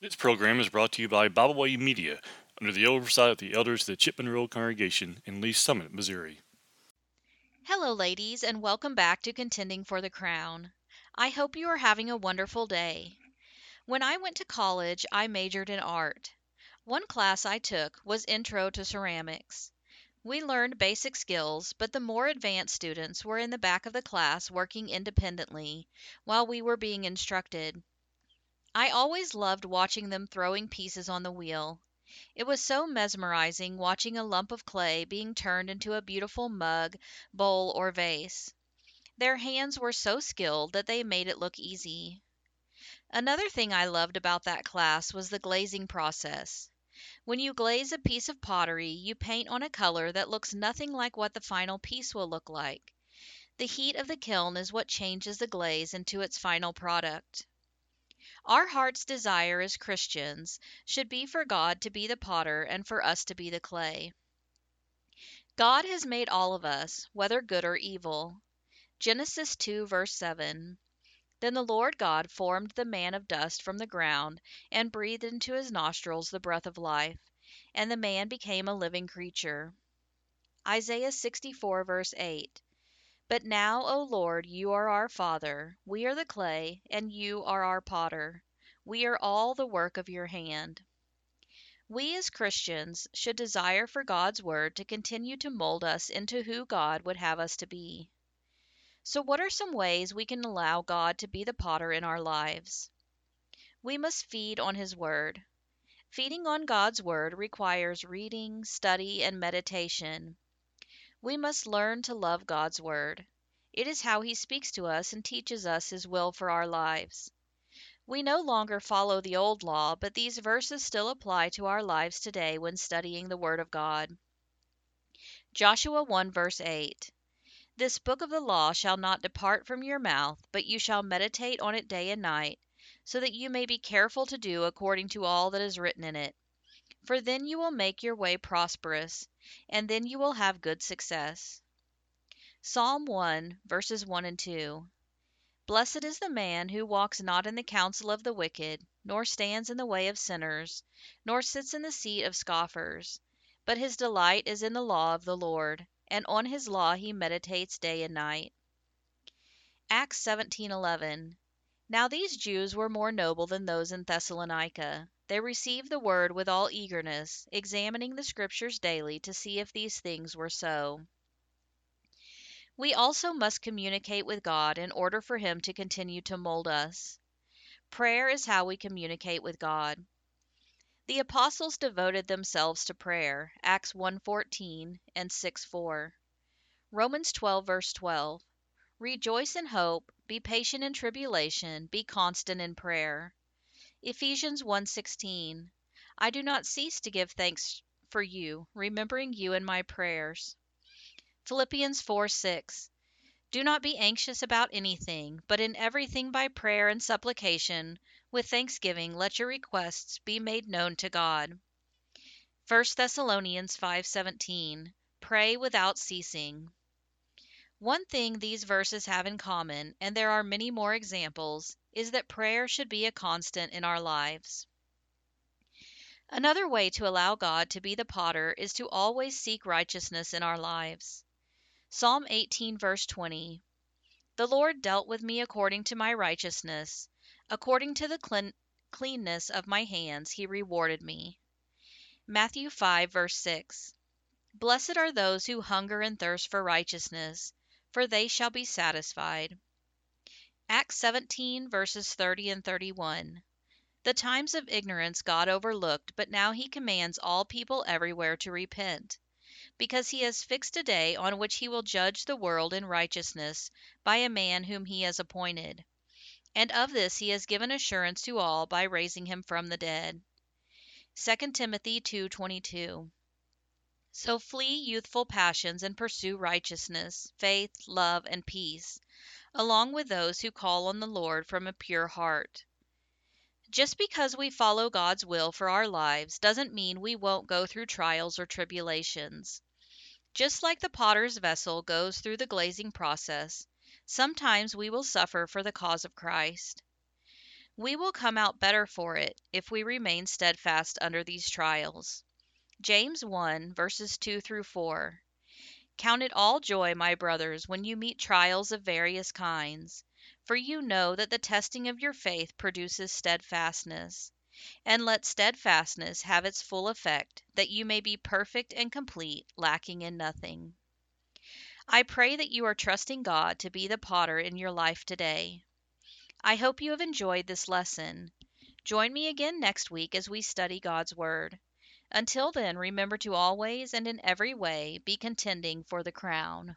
This program is brought to you by Bible Way Media under the oversight of the elders of the Chipman Road Congregation in Lee's Summit, Missouri. Hello, ladies, and welcome back to Contending for the Crown. I hope you are having a wonderful day. When I went to college, I majored in art. One class I took was Intro to Ceramics. We learned basic skills, but the more advanced students were in the back of the class working independently while we were being instructed. I always loved watching them throwing pieces on the wheel. It was so mesmerizing watching a lump of clay being turned into a beautiful mug, bowl, or vase. Their hands were so skilled that they made it look easy. Another thing I loved about that class was the glazing process. When you glaze a piece of pottery, you paint on a color that looks nothing like what the final piece will look like. The heat of the kiln is what changes the glaze into its final product. Our heart's desire as Christians should be for God to be the potter and for us to be the clay. God has made all of us, whether good or evil. Genesis 2, verse 7. Then the Lord God formed the man of dust from the ground and breathed into his nostrils the breath of life, and the man became a living creature. Isaiah 64, verse 8. But now, O Lord, you are our Father, we are the clay, and you are our potter. We are all the work of your hand. We as Christians should desire for God's Word to continue to mold us into who God would have us to be. So, what are some ways we can allow God to be the potter in our lives? We must feed on His Word. Feeding on God's Word requires reading, study, and meditation. We must learn to love God's Word. It is how He speaks to us and teaches us His will for our lives. We no longer follow the old law, but these verses still apply to our lives today when studying the Word of God. Joshua 1 verse 8 This book of the law shall not depart from your mouth, but you shall meditate on it day and night, so that you may be careful to do according to all that is written in it. For then you will make your way prosperous, and then you will have good success. Psalm 1, verses 1 and 2. Blessed is the man who walks not in the counsel of the wicked, nor stands in the way of sinners, nor sits in the seat of scoffers. But his delight is in the law of the Lord, and on his law he meditates day and night. Acts 17:11. Now these Jews were more noble than those in Thessalonica. They received the word with all eagerness, examining the scriptures daily to see if these things were so. We also must communicate with God in order for him to continue to mold us. Prayer is how we communicate with God. The apostles devoted themselves to prayer, Acts 1:14 and 6:4. Romans 12 verse 12. Rejoice in hope, be patient in tribulation, be constant in prayer. Ephesians 1:16 I do not cease to give thanks for you, remembering you in my prayers. Philippians 4:6 Do not be anxious about anything, but in everything by prayer and supplication with thanksgiving let your requests be made known to God. 1 Thessalonians 5:17 Pray without ceasing. One thing these verses have in common, and there are many more examples, is that prayer should be a constant in our lives. Another way to allow God to be the potter is to always seek righteousness in our lives. Psalm 18, verse 20 The Lord dealt with me according to my righteousness, according to the clean- cleanness of my hands, he rewarded me. Matthew 5, verse 6 Blessed are those who hunger and thirst for righteousness, for they shall be satisfied. Acts 17, verses 30 and 31. The times of ignorance God overlooked, but now he commands all people everywhere to repent, because he has fixed a day on which he will judge the world in righteousness by a man whom he has appointed. And of this he has given assurance to all by raising him from the dead. 2 Timothy 2:22 so flee youthful passions and pursue righteousness, faith, love, and peace, along with those who call on the Lord from a pure heart. Just because we follow God's will for our lives doesn't mean we won't go through trials or tribulations. Just like the potter's vessel goes through the glazing process, sometimes we will suffer for the cause of Christ. We will come out better for it if we remain steadfast under these trials. James 1, verses 2 through 4. Count it all joy, my brothers, when you meet trials of various kinds, for you know that the testing of your faith produces steadfastness. And let steadfastness have its full effect, that you may be perfect and complete, lacking in nothing. I pray that you are trusting God to be the potter in your life today. I hope you have enjoyed this lesson. Join me again next week as we study God's Word. Until then, remember to always and in every way be contending for the crown.